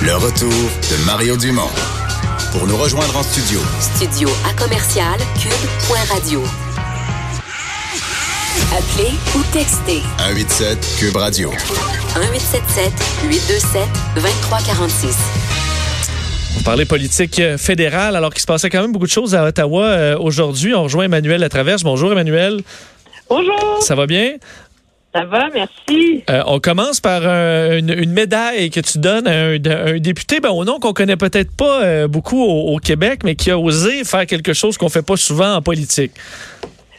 Le retour de Mario Dumont. Pour nous rejoindre en studio. Studio à commercial cube.radio. Appelez ou textez 187 Cube Radio. 1877 827 2346. On parlait politique euh, fédérale alors qu'il se passait quand même beaucoup de choses à Ottawa euh, aujourd'hui. On rejoint Emmanuel Latraverse. Bonjour Emmanuel. Bonjour. Ça va bien? Ça va, merci. Euh, on commence par un- une, médaille que tu donnes à un, à un député, ben, au nom qu'on connaît peut-être pas euh, beaucoup au, au Québec, mais qui a osé faire quelque chose qu'on fait pas souvent en politique.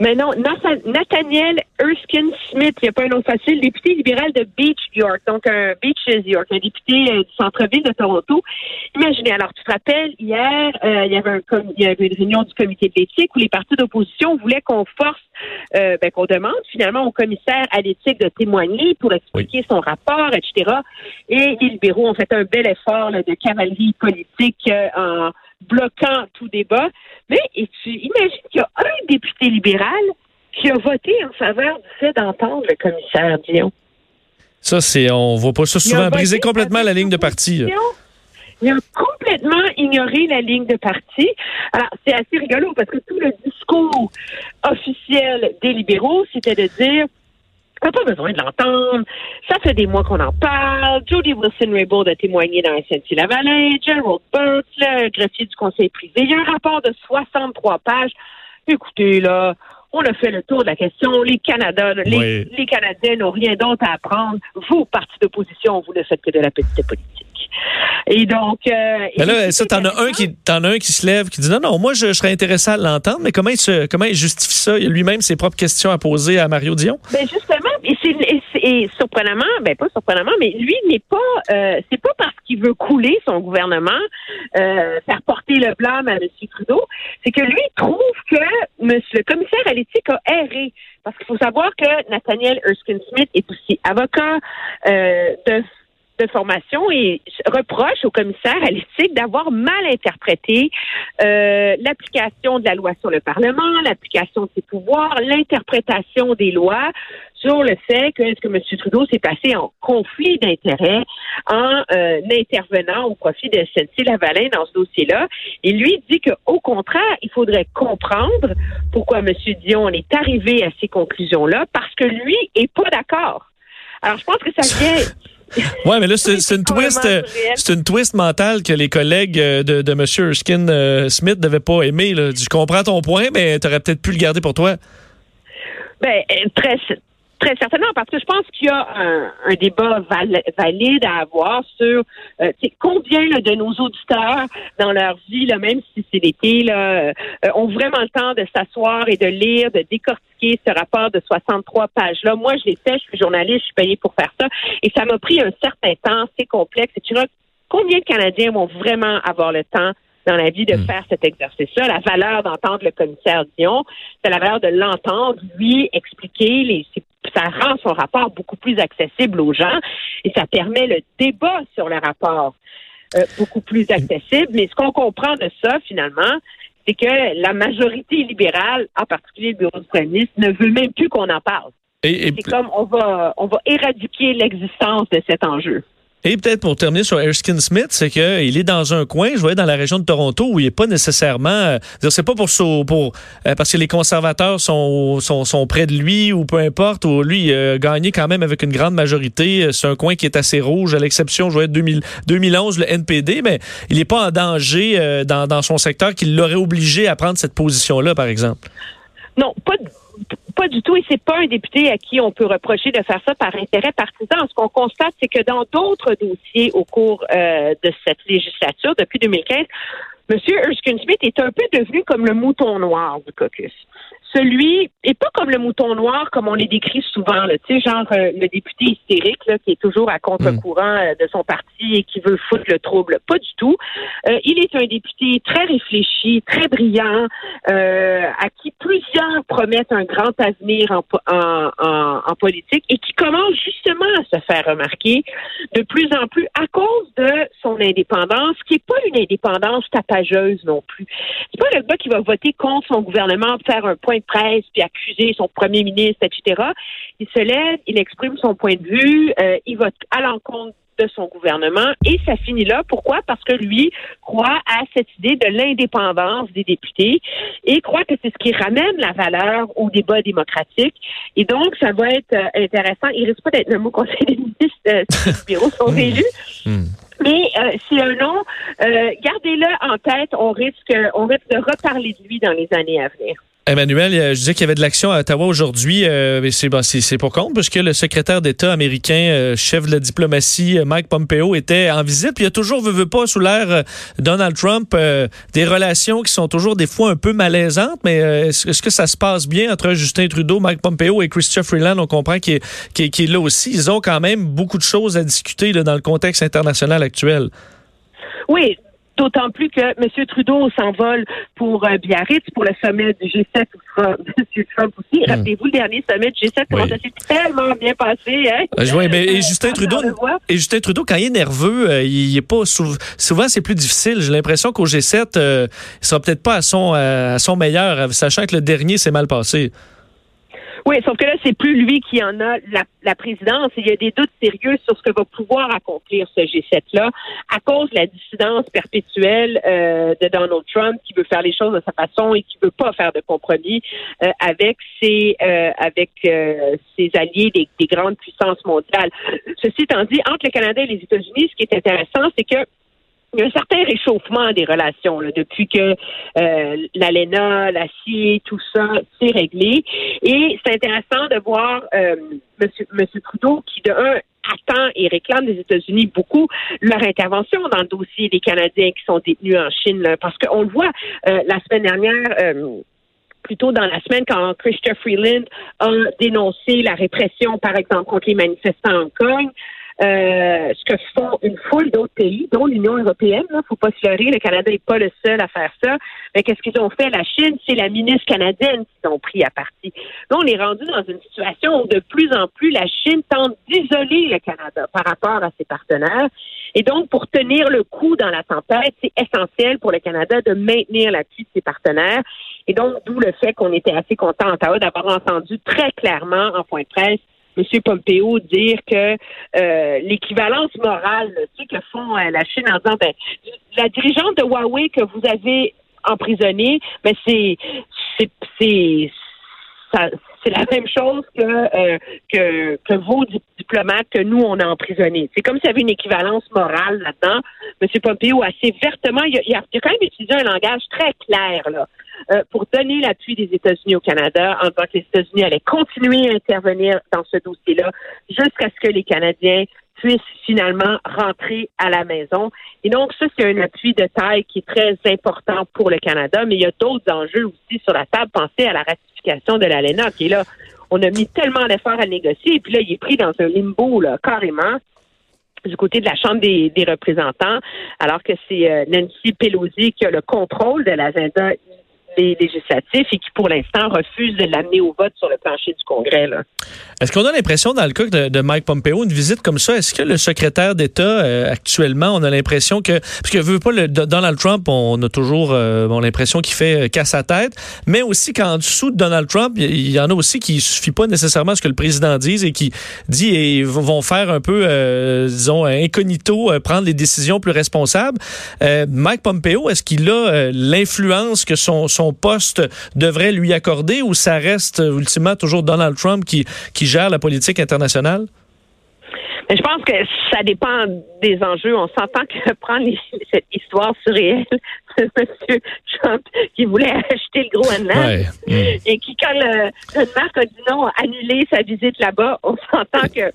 Mais non, Nathan- Nathaniel Erskine Smith, il n'y a pas un nom facile, député libéral de Beach, York, donc un Beaches, York, un député euh, du centre-ville de Toronto. Imaginez, alors tu te rappelles, hier, euh, il y avait un com- il y avait une réunion du comité de l'éthique où les partis d'opposition voulaient qu'on force, euh, ben, qu'on demande finalement au commissaire à l'éthique de témoigner pour expliquer son rapport, etc. Et les libéraux ont fait un bel effort là, de cavalerie politique en bloquant tout débat. Mais et tu imagines qu'il y a un député libéral qui a voté en faveur du fait d'entendre le commissaire Dion. Ça, c'est, on voit pas ça souvent. Briser complètement la ligne de parti. Il a complètement ignoré la ligne de parti. Alors, c'est assez rigolo parce que tout le discours officiel des libéraux, c'était de dire on n'a pas besoin de l'entendre. Ça fait des mois qu'on en parle. Jody Wilson-Raybould a témoigné dans SNC-Lavalin. Gerald Burke, le greffier du conseil privé. Il y a un rapport de 63 pages. Écoutez, là, on a fait le tour de la question. Les Canadiens, les, Oui. les Canadiens n'ont rien d'autre à apprendre. Vous, parti d'opposition, vous ne faites que de la petite politique. Et donc... Euh, Mais là, ça, t'en as un qui, t'en un qui se lève, qui dit non, non, moi, je, je serais intéressé à l'entendre, mais comment il se, comment il justifie ça? Lui-même ses propres questions à poser à Mario Dion? Ben justement, et c'est et et surprenamment, ben pas surprenamment, mais lui n'est pas, euh, c'est pas parce qu'il veut couler son gouvernement, euh, faire porter le blâme à M. Trudeau, c'est que lui trouve que monsieur, le commissaire à l'éthique a erré. Parce qu'il faut savoir que Nathaniel Erskine Smith est aussi avocat euh, de de formation et reproche au commissaire à l'éthique d'avoir mal interprété euh, l'application de la loi sur le Parlement, l'application de ses pouvoirs, l'interprétation des lois sur le fait que est-ce que M. Trudeau s'est passé en conflit d'intérêts en euh, intervenant au profit de SNC-Lavalin dans ce dossier-là. Et lui dit qu'au contraire, il faudrait comprendre pourquoi M. Dion est arrivé à ces conclusions-là, parce que lui est pas d'accord. Alors, je pense que ça vient Ouais, mais là, c'est une twist, euh, c'est une twist mentale que les collègues euh, de, de M. Erskine euh, Smith devaient pas aimer. Là. Je comprends ton point, mais t'aurais peut-être pu le garder pour toi. Ben, euh, très, très certainement, parce que je pense qu'il y a un, un débat val- valide à avoir sur euh, tu combien là, de nos auditeurs dans leur vie, là, même si c'est l'été, euh, ont vraiment le temps de s'asseoir et de lire, de décortiquer ce rapport de 63 pages-là. Moi, je l'ai fait, je suis journaliste, je suis payée pour faire ça, et ça m'a pris un certain temps, c'est complexe, etc. Combien de Canadiens vont vraiment avoir le temps dans la vie de faire cet exercice-là? La valeur d'entendre le commissaire Dion, c'est la valeur de l'entendre, lui, expliquer. Les, ça rend son rapport beaucoup plus accessible aux gens et ça permet le débat sur le rapport euh, beaucoup plus accessible. Mais ce qu'on comprend de ça, finalement, c'est que la majorité libérale, en particulier le bureau du premier ministre, ne veut même plus qu'on en parle. Et, et- C'est comme on va, on va éradiquer l'existence de cet enjeu. Et peut-être pour terminer sur Erskine Smith, c'est qu'il est dans un coin, je voyais dans la région de Toronto, où il n'est pas nécessairement, euh, c'est pas pour, pour euh, parce que les conservateurs sont, sont, sont près de lui ou peu importe, ou lui il a gagné quand même avec une grande majorité. C'est un coin qui est assez rouge, à l'exception, je voyais 2000, 2011 le NPD, mais il n'est pas en danger euh, dans, dans son secteur qui l'aurait obligé à prendre cette position-là, par exemple. Non, pas, pas du tout. Et c'est pas un député à qui on peut reprocher de faire ça par intérêt partisan. Ce qu'on constate, c'est que dans d'autres dossiers au cours euh, de cette législature, depuis 2015, M. Erskine Smith est un peu devenu comme le mouton noir du caucus. Celui, et pas comme le mouton noir comme on les décrit souvent, tu sais, genre euh, le député hystérique là, qui est toujours à contre-courant euh, de son parti et qui veut foutre le trouble. Pas du tout. Euh, il est un député très réfléchi, très brillant, à qui plusieurs promettent un grand avenir en, politique et qui commence justement à se faire remarquer de plus en plus à cause de son indépendance, qui est pas une indépendance tapageuse non plus. C'est pas le gars qui va voter contre son gouvernement, faire un point de presse, puis accuser son premier ministre, etc. Il se lève, il exprime son point de vue, euh, il vote à l'encontre de son gouvernement et ça finit là. Pourquoi? Parce que lui croit à cette idée de l'indépendance des députés et croit que c'est ce qui ramène la valeur au débat démocratique. Et donc, ça va être euh, intéressant. Il risque pas d'être le mot conseil des ministres euh, si les bureaux sont élus. Hmm. Mais euh, c'est un nom, euh, gardez-le en tête, on risque, on risque de reparler de lui dans les années à venir. Emmanuel, je disais qu'il y avait de l'action à Ottawa aujourd'hui, euh, c'est bon, pour compte puisque le secrétaire d'État américain, euh, chef de la diplomatie, euh, Mike Pompeo, était en visite. Puis il y a toujours, veut, veut pas, sous l'ère Donald Trump, des relations qui sont toujours des fois un peu malaisantes. Mais est-ce que ça se passe bien entre Justin Trudeau, Mike Pompeo et Christopher Freeland? On comprend qu'il est, est, là aussi. Ils ont quand même beaucoup de choses à discuter dans le contexte international actuel. Oui, D'autant plus que M. Trudeau s'envole pour euh, Biarritz, pour le sommet du G7 où sera M. Trump aussi. Hmm. Rappelez-vous le dernier sommet du G7, comment ça s'est tellement bien passé. Hein? Euh, mais, et, Justin Trudeau, et Justin Trudeau, quand il est nerveux, euh, il est pas souvent c'est plus difficile. J'ai l'impression qu'au G7, il sera peut-être pas à son, à son meilleur, sachant que le dernier s'est mal passé. Oui, sauf que là, c'est plus lui qui en a la, présidence. Il y a des doutes sérieux sur ce que va pouvoir accomplir ce G7-là à cause de la dissidence perpétuelle euh, de Donald Trump qui veut faire les choses de sa façon et qui veut pas faire de compromis euh, avec ses euh, avec ses alliés des, des grandes puissances mondiales. Ceci étant dit, entre le Canada et les États-Unis, ce qui est intéressant, c'est que il y a un certain réchauffement des relations là, depuis que euh, l'ALENA, la CIE, tout ça s'est réglé. Et c'est intéressant de voir euh, monsieur, monsieur Trudeau qui, de un, attend et réclame des États-Unis beaucoup leur intervention dans le dossier des Canadiens qui sont détenus en Chine. parce qu'on le voit euh, la semaine dernière. Euh, plutôt dans la semaine quand Christopher Freeland a dénoncé la répression, par exemple, contre les manifestants en Hong. Euh, ce que font une foule d'autres pays, dont l'Union européenne. Il ne faut pas se leurrer, le Canada n'est pas le seul à faire ça. Mais qu'est-ce qu'ils ont fait? La Chine, c'est la ministre canadienne qui ont pris à partie. Là, on est rendu dans une situation où de plus en plus la Chine tente d'isoler le Canada par rapport à ses partenaires. Et donc, pour tenir le coup dans la tempête, c'est essentiel pour le Canada de maintenir l'appui de ses partenaires. Et donc, d'où le fait qu'on était assez content en Ottawa d'avoir entendu très clairement en point de presse M. Pompeo dire que euh, l'équivalence morale tu sais, que font euh, la Chine en disant ben, la dirigeante de Huawei que vous avez emprisonnée, ben c'est c'est la même chose que, euh, que, que vos diplomates que nous, on a emprisonnés. C'est comme s'il y avait une équivalence morale là-dedans. M. Pompeo, assez vertement, il a, il a, quand même utilisé un langage très clair là, euh, pour donner l'appui des États-Unis au Canada en disant que les États-Unis allaient continuer à intervenir dans ce dossier-là jusqu'à ce que les Canadiens puissent finalement rentrer à la maison. Et donc, ça, c'est un appui de taille qui est très important pour le Canada, mais il y a d'autres enjeux aussi sur la table. Pensez à la ratification de l'ALENA, qui est là. On a mis tellement d'efforts à négocier, et puis là, il est pris dans un limbo, là, carrément du côté de la Chambre des, représentants, alors que c'est euh, Nancy Pelosi qui a le contrôle de l'agenda les législatifs et qui, pour l'instant, refusent de l'amener au vote sur le plancher du Congrès. Est-ce qu'on a l'impression, dans le cas de, Mike Pompeo, une visite comme ça, est-ce que le secrétaire d'État, euh, actuellement, on a l'impression que, parce que veut pas le, Donald Trump, on a toujours euh, l'impression qu'il fait euh, casse à tête, mais aussi qu'en dessous de Donald Trump, il y, en a aussi qui ne suffit pas nécessairement à ce que le président dise et qui dit et vont faire un peu, disons, incognito, prendre des décisions plus responsables. Mike Pompeo, est-ce qu'il a l'influence que son poste devrait lui accorder ou ça reste euh, ultimement toujours Donald Trump qui, qui gère la politique internationale? je pense que ça dépend des enjeux. On s'entend que prendre cette histoire surréelle de M. Trump qui voulait acheter le Groenland et qui, quand le, Danemark a dit non, a annulé sa visite là-bas, on s'entend que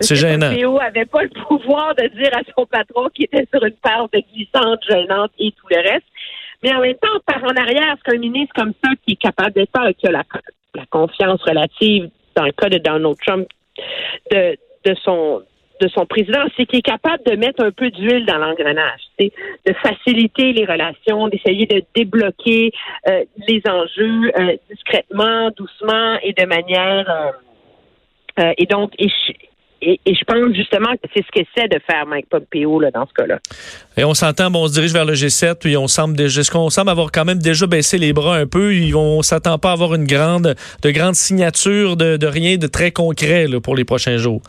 c'est gênant. n'avait pas le pouvoir de dire à son patron qu'il était sur une part de glissante, gênante et tout le reste. Mais en même temps, par en arrière, c'est qu'un ministre comme ça qui est capable de faire, qui a la, la confiance relative, dans le cas de Donald Trump, de, de son de son président, c'est qu'il est capable de mettre un peu d'huile dans l'engrenage, de faciliter les relations, d'essayer de débloquer euh, les enjeux euh, discrètement, doucement et de manière euh, euh et donc et, et, je pense justement que c'est ce qu'essaie de faire Mike Pompeo là, dans ce cas-là. Et on s'entend, bon, on se dirige vers le G7, puis on semble déjà, qu'on semble avoir quand même déjà baissé les bras un peu? On s'attend pas à avoir une grande, de grandes signatures de, de rien de très concret là, pour les prochains jours.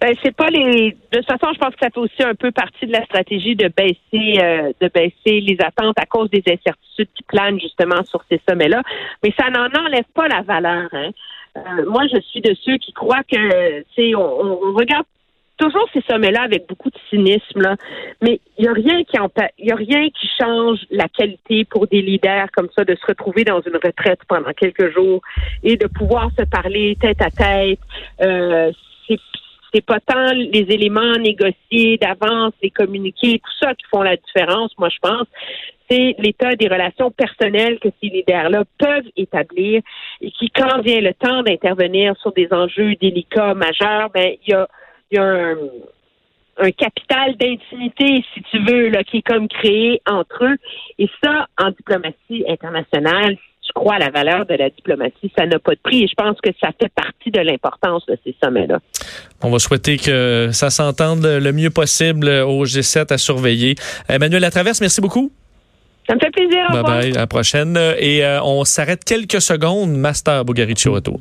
Ben, c'est pas les. De toute façon, je pense que ça fait aussi un peu partie de la stratégie de baisser, euh, de baisser les attentes à cause des incertitudes qui planent justement sur ces sommets-là. Mais ça n'en enlève pas la valeur. Hein. Euh, moi, je suis de ceux qui croient que, tu sais, on, on, regarde toujours ces sommets-là avec beaucoup de cynisme, là. mais il n'y a rien qui y a rien qui change la qualité pour des leaders comme ça de se retrouver dans une retraite pendant quelques jours et de pouvoir se parler tête à tête. Euh, c'est pas tant les éléments négociés d'avance, les communiqués, tout ça qui font la différence, moi je pense. C'est l'état des relations personnelles que ces leaders-là peuvent établir et qui, quand vient le temps d'intervenir sur des enjeux délicats, majeurs, ben il y a, y a un, un capital d'intimité, si tu veux, là, qui est comme créé entre eux. Et ça, en diplomatie internationale, je crois à la valeur de la diplomatie. Ça n'a pas de prix et je pense que ça fait partie de l'importance de ces sommets-là. On va souhaiter que ça s'entende le mieux possible au G7 à surveiller. Emmanuel Latraverse, merci beaucoup. Ça me fait plaisir. Bye bye. À la prochaine. Et euh, on s'arrête quelques secondes. Master Bugarici retour.